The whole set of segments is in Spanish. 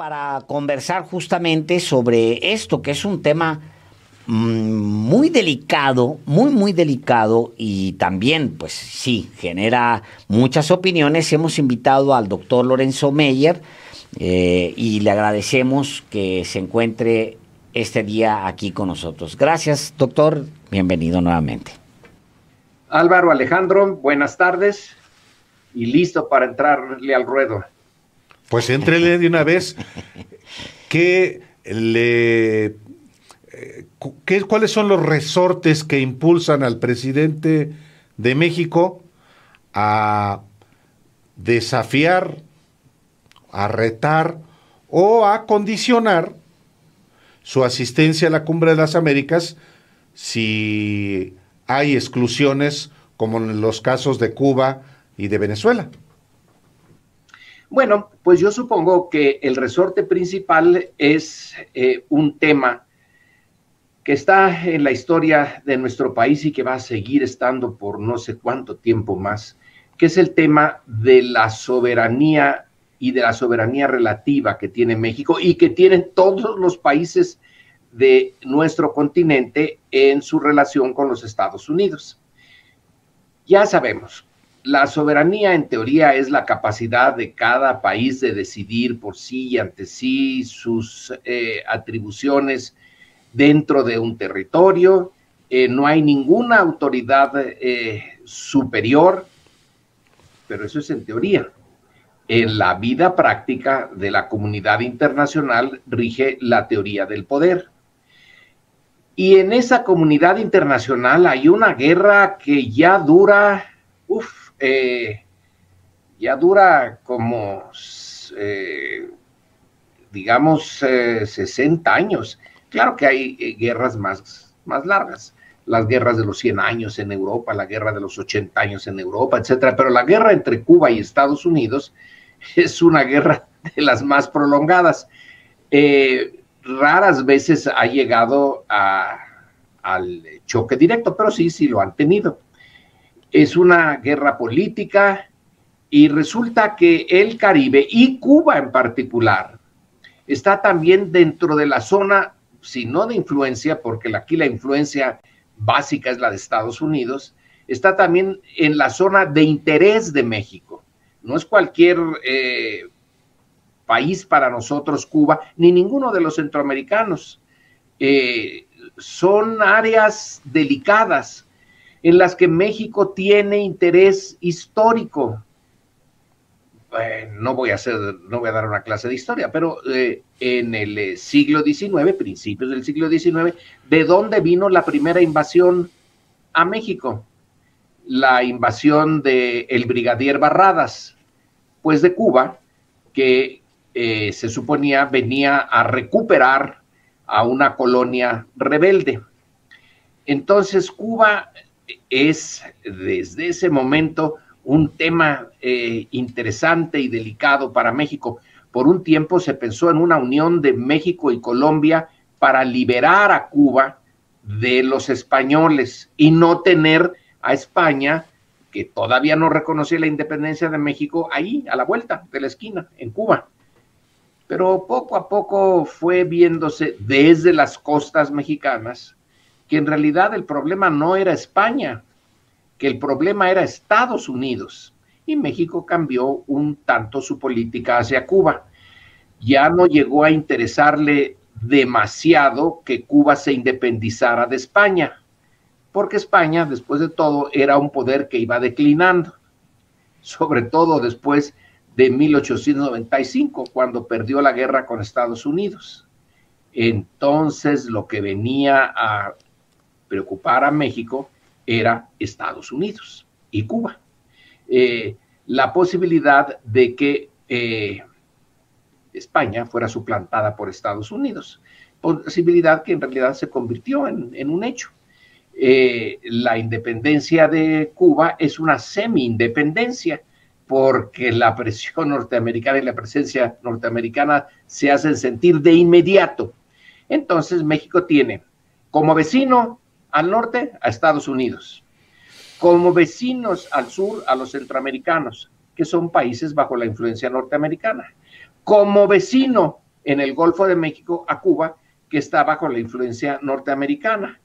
para conversar justamente sobre esto, que es un tema mm, muy delicado, muy, muy delicado y también, pues sí, genera muchas opiniones. Hemos invitado al doctor Lorenzo Meyer eh, y le agradecemos que se encuentre este día aquí con nosotros. Gracias, doctor. Bienvenido nuevamente. Álvaro Alejandro, buenas tardes y listo para entrarle al ruedo. Pues entrele de una vez. ¿Qué le, eh, qué, ¿Cuáles son los resortes que impulsan al presidente de México a desafiar, a retar o a condicionar su asistencia a la Cumbre de las Américas si hay exclusiones como en los casos de Cuba y de Venezuela? Bueno, pues yo supongo que el resorte principal es eh, un tema que está en la historia de nuestro país y que va a seguir estando por no sé cuánto tiempo más, que es el tema de la soberanía y de la soberanía relativa que tiene México y que tienen todos los países de nuestro continente en su relación con los Estados Unidos. Ya sabemos la soberanía en teoría es la capacidad de cada país de decidir por sí y ante sí sus eh, atribuciones dentro de un territorio. Eh, no hay ninguna autoridad eh, superior, pero eso es en teoría. En la vida práctica de la comunidad internacional rige la teoría del poder. Y en esa comunidad internacional hay una guerra que ya dura, uff, eh, ya dura como, eh, digamos, 60 eh, años. Claro que hay guerras más, más largas, las guerras de los 100 años en Europa, la guerra de los 80 años en Europa, etcétera, pero la guerra entre Cuba y Estados Unidos es una guerra de las más prolongadas. raras veces ha llegado al choque directo, pero sí, sí lo han tenido es una guerra política y resulta que el Caribe y Cuba en particular está también dentro de la zona, si no de influencia, porque aquí la influencia básica es la de Estados Unidos, está también en la zona de interés de México. No es cualquier eh, país para nosotros, Cuba, ni ninguno de los centroamericanos. Eh, son áreas delicadas en las que México tiene interés histórico. no voy a hacer, no voy a dar una clase de historia, pero eh, en el eh, siglo XIX, principios del siglo XIX, ¿de dónde vino la primera invasión a México? La invasión del el brigadier Barradas, pues de Cuba, que eh, se suponía venía a recuperar a una colonia rebelde. Entonces Cuba es desde ese momento un tema eh, interesante y delicado para México. Por un tiempo se pensó en una unión de México y Colombia para liberar a Cuba de los españoles y no tener a España, que todavía no reconocía la independencia de México, ahí, a la vuelta de la esquina, en Cuba. Pero poco a poco fue viéndose desde las costas mexicanas que en realidad el problema no era España, que el problema era Estados Unidos. Y México cambió un tanto su política hacia Cuba. Ya no llegó a interesarle demasiado que Cuba se independizara de España, porque España, después de todo, era un poder que iba declinando, sobre todo después de 1895, cuando perdió la guerra con Estados Unidos. Entonces, lo que venía a preocupar a México era Estados Unidos y Cuba. Eh, la posibilidad de que eh, España fuera suplantada por Estados Unidos, posibilidad que en realidad se convirtió en, un hecho. Eh, la independencia de Cuba es una semi-independencia porque la presión norteamericana y la presencia norteamericana se hacen sentir de inmediato. Entonces México tiene como vecino al norte a Estados Unidos, como vecinos al sur a los centroamericanos, que son países bajo la influencia norteamericana, como vecino en el Golfo de México a Cuba, que está bajo la influencia norteamericana.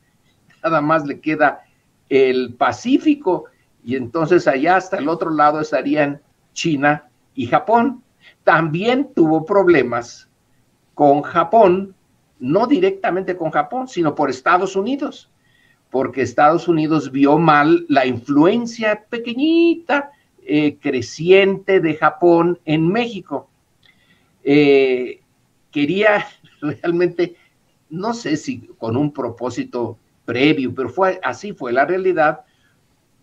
Nada más le queda el Pacífico y entonces allá hasta el otro lado estarían China y Japón. También tuvo problemas con Japón, no directamente con Japón, sino por Estados Unidos, porque Estados Unidos vio mal la influencia pequeñita, eh, creciente de Japón en México. Eh, quería realmente, no sé si con un propósito previo, pero fue así fue la realidad,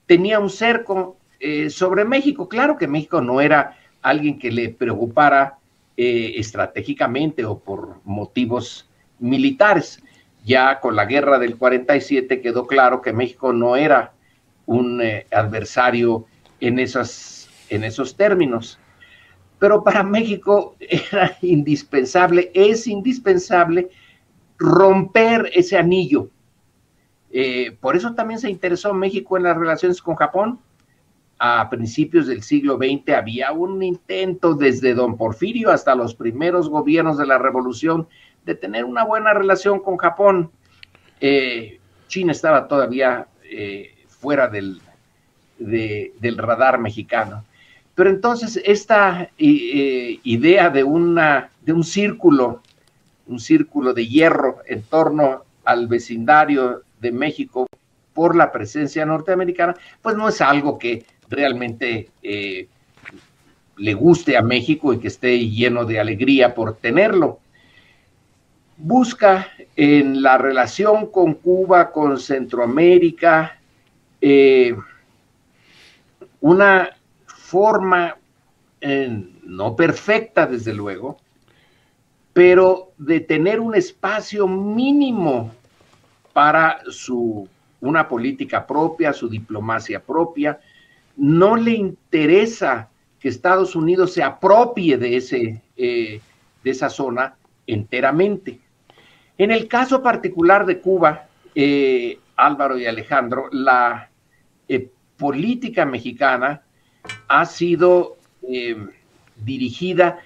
tenía un cerco eh, sobre México. Claro que México no era alguien que le preocupara eh, estratégicamente o por motivos militares. Ya con la guerra del 47 quedó claro que México no era un eh, adversario en, en esos términos. Pero para México era indispensable, es indispensable romper ese anillo. Eh, por eso también se interesó México en las relaciones con Japón. A principios del siglo XX había un intento desde don Porfirio hasta los primeros gobiernos de la revolución de tener una buena relación con Japón. Eh, China estaba todavía eh, fuera del, del radar mexicano. Pero entonces esta eh, idea de, una, de un círculo, un círculo de hierro en torno al vecindario de México por la presencia norteamericana, pues no es algo que realmente eh, le guste a México y que esté lleno de alegría por tenerlo. Busca en la relación con Cuba, con Centroamérica, eh, una forma eh, no perfecta, desde luego, pero de tener un espacio mínimo para su una política propia, su diplomacia propia. No le interesa que Estados Unidos se apropie de, ese, eh, de esa zona enteramente. En el caso particular de Cuba, eh, Álvaro y Alejandro, la política mexicana ha sido eh, dirigida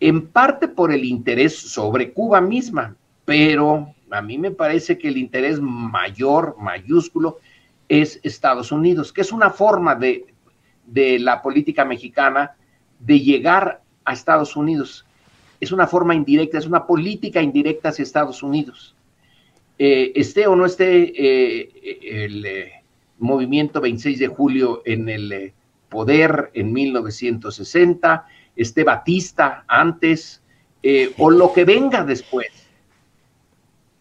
en parte por el interés sobre Cuba misma, pero a mí me parece que el interés mayor, mayúsculo, es Estados Unidos, que es una forma de, la política mexicana de llegar a Estados Unidos. Es una forma indirecta, es una política indirecta hacia Estados Unidos. Eh, esté o no esté eh, el movimiento 26 de julio en el poder en 1960, este Batista antes, eh, o lo que venga después.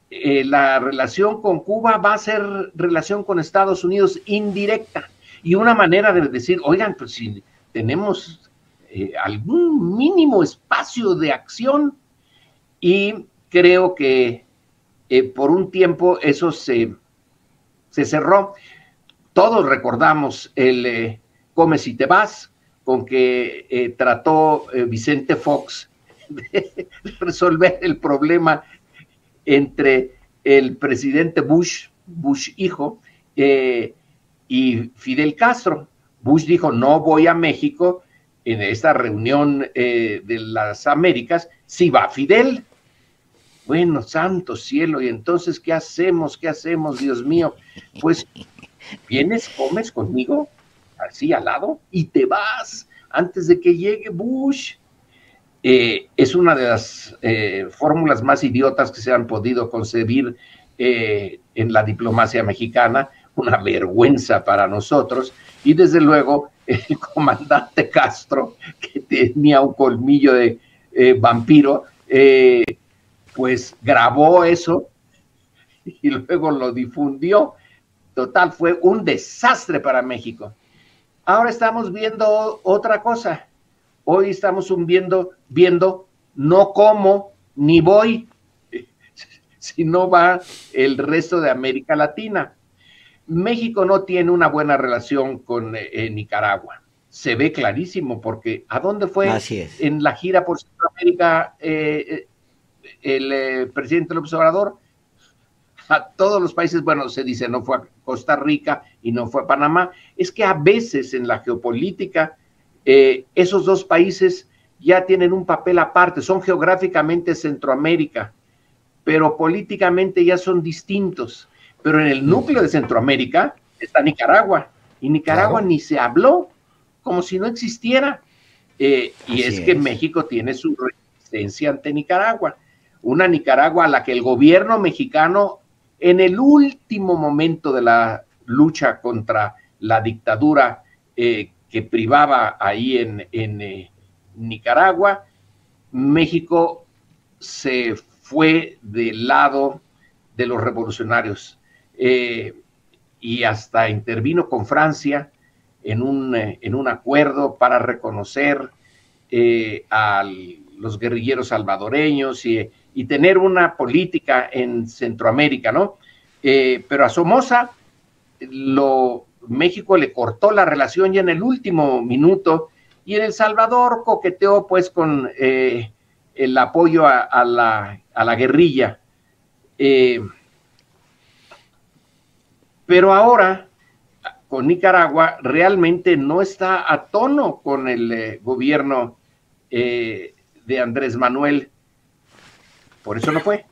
Eh, la relación con Cuba va a ser relación con Estados Unidos indirecta y una manera de decir, oigan, pues si tenemos eh, algún mínimo espacio de acción y creo que por un tiempo eso se, se cerró. Todos recordamos el Come si te vas, con que eh, trató eh, Vicente Fox de resolver el problema entre el presidente Bush, Bush hijo, eh, y Fidel Castro. Bush dijo, no voy a México en esta reunión de las Américas, si va Fidel. Bueno, santo cielo, y entonces, ¿qué hacemos? ¿Qué hacemos, Dios mío? Pues, ¿vienes, comes conmigo? así al lado y te vas antes de que llegue Bush. Eh, es una de las eh, fórmulas más idiotas que se han podido concebir eh, en la diplomacia mexicana, una vergüenza para nosotros. Y desde luego el comandante Castro, que tenía un colmillo de vampiro, pues grabó eso y luego lo difundió. Total, fue un desastre para México. Ahora estamos viendo otra cosa. Hoy estamos viendo, viendo no cómo ni voy, sino va el resto de América Latina. México no tiene una buena relación con eh, Nicaragua. Se ve clarísimo porque ¿a dónde fue en la gira por Centroamérica eh, eh, el presidente López Obrador? a todos los países, bueno, se dice no fue a Costa Rica y no fue a Panamá, es que a veces en la geopolítica eh, esos dos países ya tienen un papel aparte, son geográficamente Centroamérica, pero políticamente ya son distintos. Pero en el núcleo de Centroamérica está Nicaragua, y Nicaragua ni se habló, como si no existiera. Eh, y es que México tiene su resistencia ante Nicaragua, una Nicaragua a la que el gobierno mexicano en el último momento de la lucha contra la dictadura eh, que privaba ahí en, eh, Nicaragua, México se fue del lado de los revolucionarios eh, y hasta intervino con Francia en un, en un acuerdo para reconocer a los guerrilleros salvadoreños y, y, tener una política en Centroamérica, ¿no? pero a Somoza lo, México le cortó la relación ya en el último minuto y en El Salvador coqueteó pues con eh, el apoyo a, la, guerrilla. Eh, pero ahora, con Nicaragua, realmente no está a tono con el eh, gobierno de Andrés Manuel. Por eso no fue.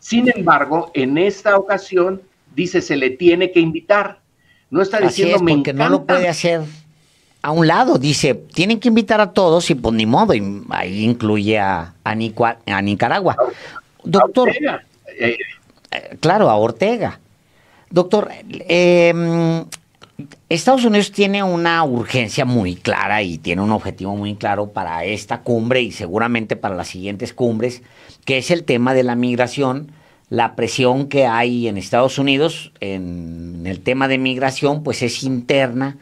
Sin embargo, en esta ocasión dice se le tiene que invitar. No está diciendo porque no lo puede hacer a un lado. Dice, tienen que invitar a todos y pues ni modo. Y ahí incluye a, a, Nicaragua. Doctor. Ortega. Eh, claro, a Ortega. Doctor, em, Estados Unidos tiene una urgencia muy clara y tiene un objetivo muy claro para esta cumbre y seguramente para las siguientes cumbres, que es el tema de la migración la presión que hay en Estados Unidos en el tema de migración, pues es interna.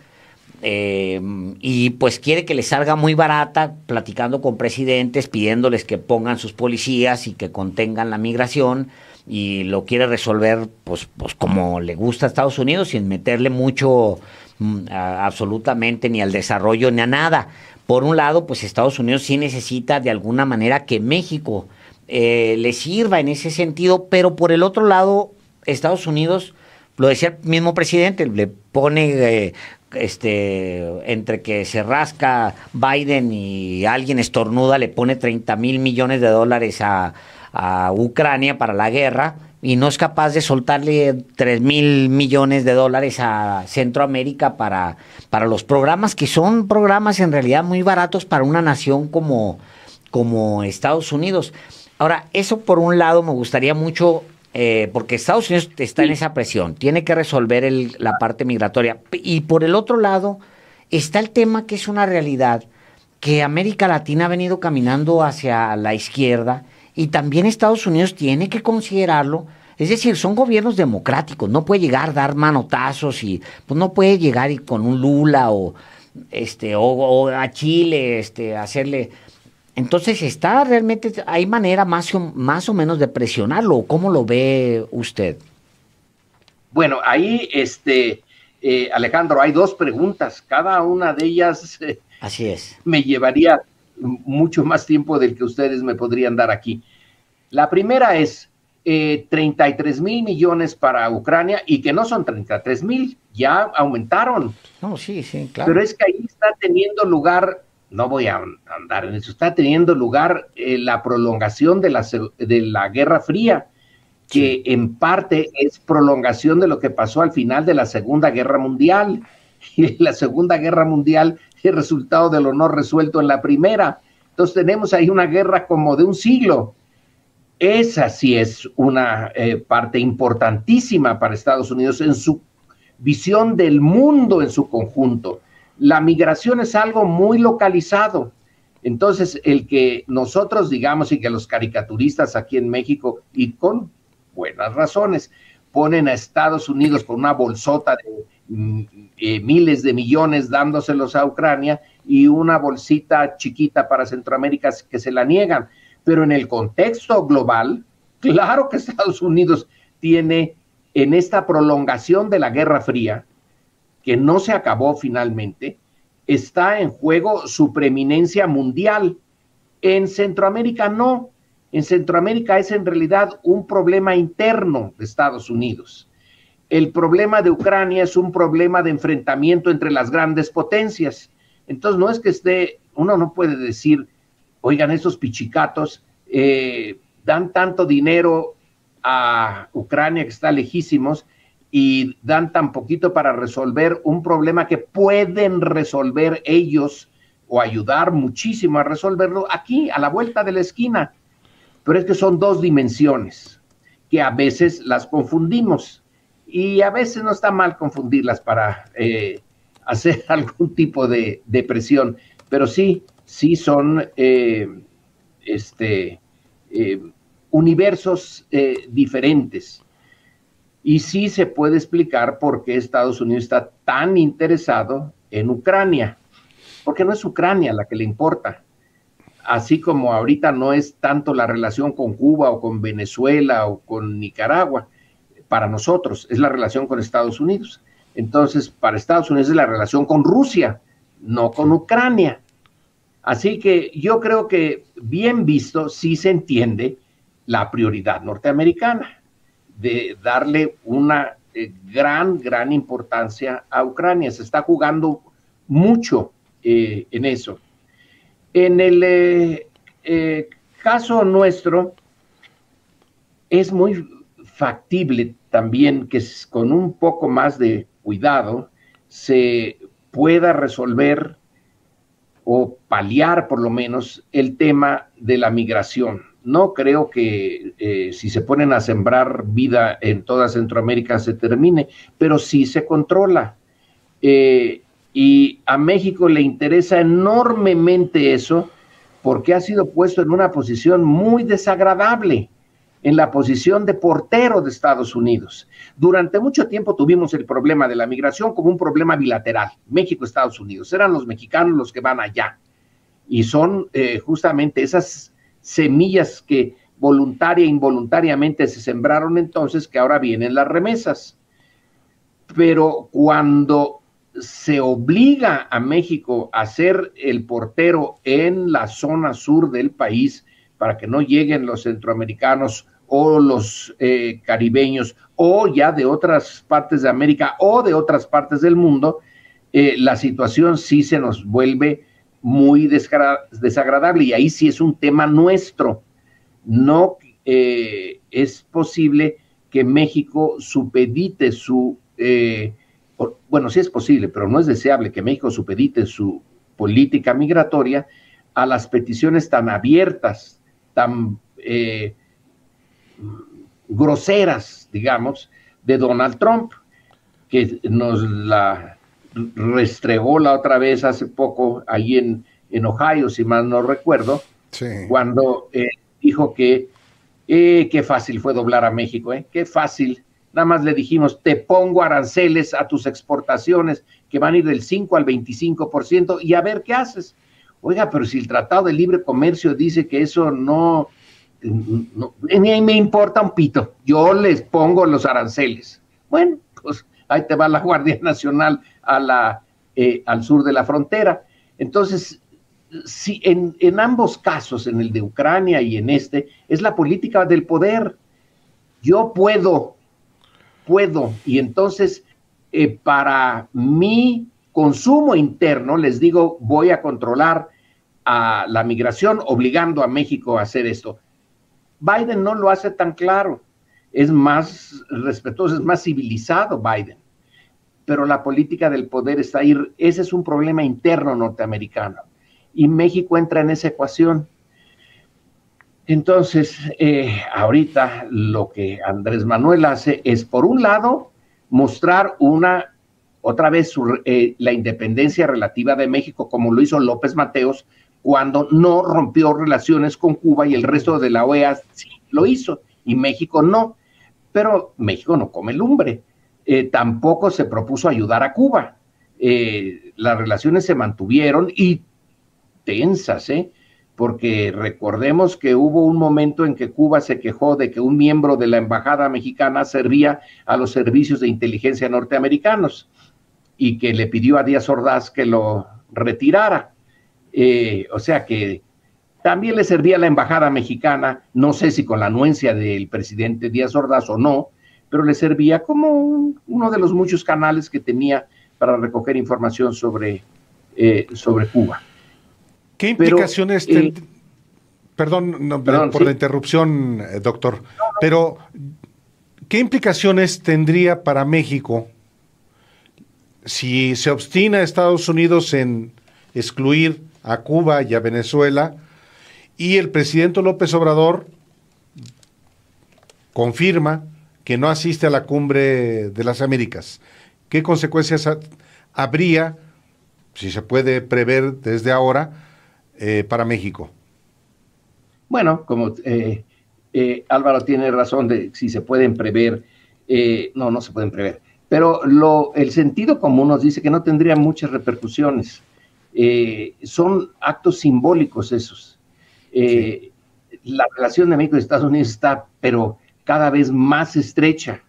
Eh, y pues quiere que le salga muy barata platicando con presidentes, pidiéndoles que pongan sus policías y que contengan la migración y lo quiere resolver pues, pues como le gusta a Estados Unidos sin meterle mucho mm, absolutamente ni al desarrollo ni a nada. Por un lado, pues Estados Unidos sí necesita de alguna manera que México eh, le sirva en ese sentido, pero por el otro lado, Estados Unidos, lo decía el mismo presidente, le pone eh, este entre que se rasca Biden y alguien estornuda, le pone 30 mil millones de dólares a, Ucrania para la guerra y no es capaz de soltarle 3 mil millones de dólares a Centroamérica para, para los programas que son programas en realidad muy baratos para una nación como, como Estados Unidos. Ahora, eso por un lado me gustaría mucho, eh, porque Estados Unidos está en esa presión, tiene que resolver la parte migratoria. Y por el otro lado, está el tema que es una realidad, que América Latina ha venido caminando hacia la izquierda y también Estados Unidos tiene que considerarlo. Es decir, son gobiernos democráticos, no puede llegar a dar manotazos y pues no puede llegar y con un Lula o este o, a Chile este hacerle entonces, ¿está realmente, hay manera más o, más o menos de presionarlo? ¿Cómo lo ve usted? Bueno, ahí, este, eh, Alejandro, hay dos preguntas. Cada una de ellas eh, Así es. me llevaría mucho más tiempo del que ustedes me podrían dar aquí. La primera es 33 eh, mil millones para Ucrania y que no son 33 mil, ya aumentaron. No, sí, sí, claro. Pero es que ahí está teniendo lugar no voy a andar en eso, está teniendo lugar eh, la prolongación de la, de la Guerra Fría, que en parte es prolongación de lo que pasó al final de la Segunda Guerra Mundial. La Segunda Guerra Mundial es resultado de lo no resuelto en la primera. Entonces tenemos ahí una guerra como de un siglo. Esa sí es una eh, parte importantísima para Estados Unidos en su visión del mundo en su conjunto la migración es algo muy localizado. Entonces, el que nosotros digamos y que los caricaturistas aquí en México, y con buenas razones, ponen a Estados Unidos con una bolsota de eh, miles de millones dándoselos a Ucrania y una bolsita chiquita para Centroamérica que se la niegan. Pero en el contexto global, claro que Estados Unidos tiene en esta prolongación de la Guerra Fría, que no se acabó finalmente, está en juego su preeminencia mundial. En Centroamérica no. En Centroamérica es en realidad un problema interno de Estados Unidos. El problema de Ucrania es un problema de enfrentamiento entre las grandes potencias. Entonces no es que esté, uno no puede decir oigan, estos pichicatos eh, dan tanto dinero a Ucrania que está lejísimos y dan tan poquito para resolver un problema que pueden resolver ellos o ayudar muchísimo a resolverlo aquí, a la vuelta de la esquina. Pero es que son dos dimensiones que a veces las confundimos y a veces no está mal confundirlas para eh, hacer algún tipo de, presión, pero sí, sí son eh, este, eh, universos diferentes. Y sí se puede explicar por qué Estados Unidos está tan interesado en Ucrania, porque no es Ucrania la que le importa, así como ahorita no es tanto la relación con Cuba o con Venezuela o con Nicaragua, para nosotros es la relación con Estados Unidos. Entonces, para Estados Unidos es la relación con Rusia, no con Ucrania. Así que yo creo que bien visto, sí se entiende la prioridad norteamericana de darle una eh, gran, gran importancia a Ucrania. Se está jugando mucho eh, en eso. En el eh, caso nuestro, es muy factible también que con un poco más de cuidado se pueda resolver o paliar por lo menos el tema de la migración. No creo que eh, si se ponen a sembrar vida en toda Centroamérica se termine, pero sí se controla. Eh, y a México le interesa enormemente eso porque ha sido puesto en una posición muy desagradable en la posición de portero de Estados Unidos. Durante mucho tiempo tuvimos el problema de la migración como un problema bilateral, México-Estados Unidos. Eran los mexicanos los que van allá. Y son eh, justamente esas semillas que voluntaria e involuntariamente se sembraron entonces que ahora vienen las remesas. Pero cuando se obliga a México a ser el portero en la zona sur del país para que no lleguen los centroamericanos o los eh, caribeños o ya de otras partes de América o de otras partes del mundo, eh, la situación sí se nos vuelve muy desagradable y ahí sí es un tema nuestro. No eh, es posible que México supedite su, bueno, sí es posible, pero no es deseable que México supedite su política migratoria a las peticiones tan abiertas, tan groseras, digamos, de Donald Trump, que nos la restregó la otra vez hace poco ahí en, en Ohio, si mal no recuerdo, cuando eh, dijo que eh, qué fácil fue doblar a México, eh, qué fácil. Nada más le dijimos, te pongo aranceles a tus exportaciones que van a ir del 5 al 25% y a ver qué haces. Oiga, pero si el Tratado de Libre Comercio dice que eso no, no, ni me importa un pito, yo les pongo los aranceles. Bueno, pues ahí te va la Guardia Nacional eh, al sur de la frontera. Entonces, si en, en, ambos casos, en el de Ucrania y en este, es la política del poder. Yo puedo, puedo, y entonces eh, para mi consumo interno, les digo, voy a controlar a la migración obligando a México a hacer esto. Biden no lo hace tan claro, es más respetuoso, es más civilizado Biden, pero la política del poder está ahí, ese es un problema interno norteamericano. Y México entra en esa ecuación. Entonces, eh, ahorita lo que Andrés Manuel hace es, por un lado, mostrar una, otra vez, eh, la independencia relativa de México, como lo hizo López Mateos, cuando no rompió relaciones con Cuba y el resto de la OEA sí lo hizo y México no. Pero México no come lumbre. Eh, tampoco se propuso ayudar a Cuba. Eh, las relaciones se mantuvieron y tensas, ¿eh? porque recordemos que hubo un momento en que Cuba se quejó de que un miembro de la embajada mexicana servía a los servicios de inteligencia norteamericanos y que le pidió a Díaz Ordaz que lo retirara. Eh, o sea que también le servía a la embajada mexicana, no sé si con la anuencia del presidente Díaz Ordaz o no, pero le servía como uno de los muchos canales que tenía para recoger información sobre, eh, sobre Cuba. ¿Qué implicaciones, eh, Perdón, por la interrupción, doctor, pero ¿qué implicaciones tendría para México si se obstina Estados Unidos en excluir a Cuba y a Venezuela y el presidente López Obrador confirma que no asiste a la cumbre de las Américas? ¿Qué consecuencias habría, si se puede prever desde ahora, eh, para México? Bueno, como eh, eh, Álvaro tiene razón de si se pueden prever, no, no se pueden prever, pero lo, el sentido común nos dice que no tendría muchas repercusiones. Son actos simbólicos esos. La relación de México y Estados Unidos está, pero cada vez más estrecha.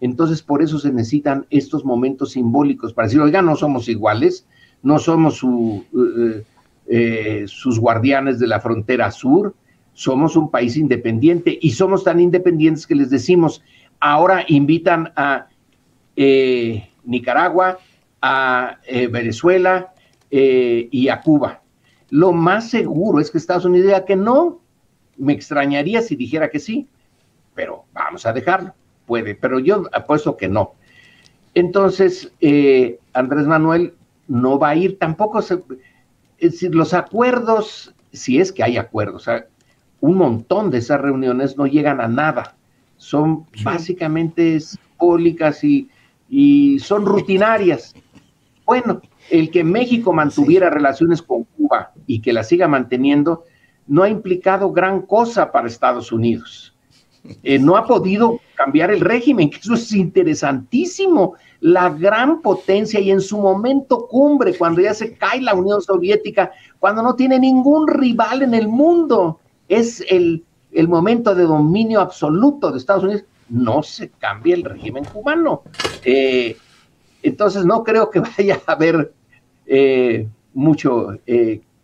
Entonces, por eso se necesitan estos momentos simbólicos para decir, oiga, no somos iguales, no somos eh, eh, sus guardianes de la frontera sur, somos un país independiente y somos tan independientes que les decimos, ahora invitan a eh, Nicaragua, a Venezuela y a Cuba. Lo más seguro es que Estados Unidos diga que no. Me extrañaría si dijera que sí, pero vamos a dejarlo puede, pero yo apuesto que no. Entonces, eh, Andrés Manuel no va a ir tampoco. es decir, los acuerdos, si es que hay acuerdos, un montón de esas reuniones no llegan a nada. Son básicamente simbólicas y, y son rutinarias. Bueno, el que México mantuviera relaciones con Cuba y que las siga manteniendo no ha implicado gran cosa para Estados Unidos. Eh, no ha podido cambiar el régimen, que eso es interesantísimo. La gran potencia y en su momento cumbre, cuando ya se cae la Unión Soviética, cuando no tiene ningún rival en el mundo, es el, momento de dominio absoluto de Estados Unidos, no se cambia el régimen cubano. Eh, entonces no creo que vaya a haber eh, mucho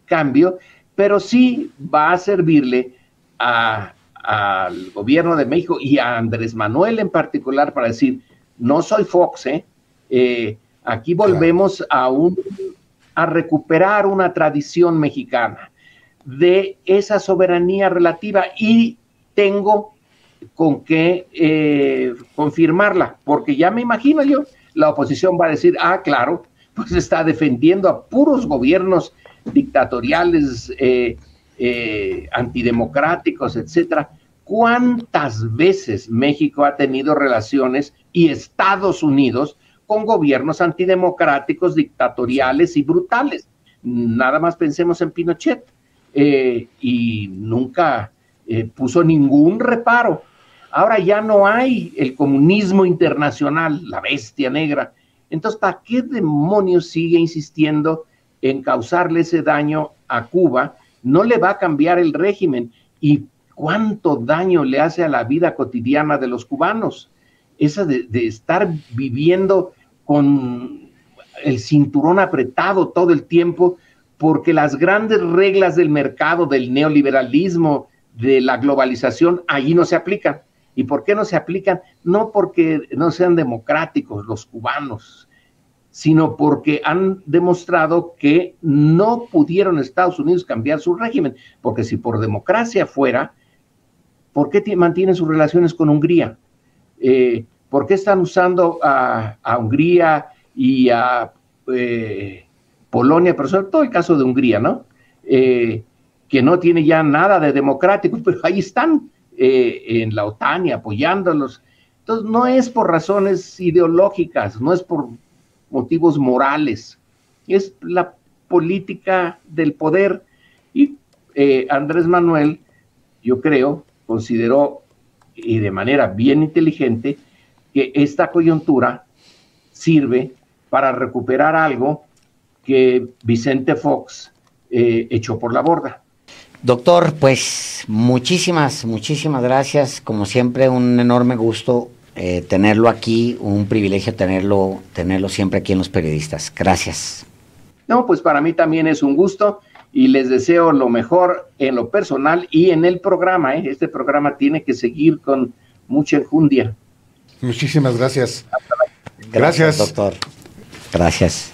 cambio, pero sí va a servirle a, al gobierno de México y a Andrés Manuel en particular para decir, no soy Fox, ¿eh? eh aquí volvemos a, un, a recuperar una tradición mexicana de esa soberanía relativa y tengo con qué eh, confirmarla, porque ya me imagino yo, la oposición va a decir, ah, claro, pues está defendiendo a puros gobiernos dictatoriales, eh, eh, antidemocráticos, etcétera. ¿Cuántas veces México ha tenido relaciones y Estados Unidos con gobiernos antidemocráticos, dictatoriales y brutales? Nada más pensemos en Pinochet. Eh, y nunca puso ningún reparo. Ahora ya no hay el comunismo internacional, la bestia negra. Entonces, ¿para qué demonios sigue insistiendo en causarle ese daño a Cuba no le va a cambiar el régimen y cuánto daño le hace a la vida cotidiana de los cubanos. Esa de, estar viviendo con el cinturón apretado todo el tiempo, porque las grandes reglas del mercado, del neoliberalismo, de la globalización, allí no se aplican. ¿Y por qué no se aplican? No porque no sean democráticos los cubanos, sino porque han demostrado que no pudieron Estados Unidos cambiar su régimen, porque si por democracia fuera, ¿por qué mantienen sus relaciones con Hungría? Eh, ¿Por qué están usando a, Hungría y a eh, Polonia, pero sobre todo el caso de Hungría, ¿no? Eh, que no tiene ya nada de democrático, pero ahí están en la OTAN y apoyándolos. Entonces, no es por razones ideológicas, no es por motivos morales, es la política del poder. Y eh, Andrés Manuel, yo creo, consideró, y de manera bien inteligente, que esta coyuntura sirve para recuperar algo que Vicente Fox eh, echó por la borda. Doctor, pues muchísimas, muchísimas gracias. Como siempre, un enorme gusto eh, tenerlo aquí, un privilegio tenerlo, tenerlo siempre aquí en los periodistas. Gracias. No, pues para mí también es un gusto y les deseo lo mejor en lo personal y en el programa. ¿eh? Este programa tiene que seguir con mucha enjundia. Muchísimas gracias. Gracias, gracias. doctor. Gracias.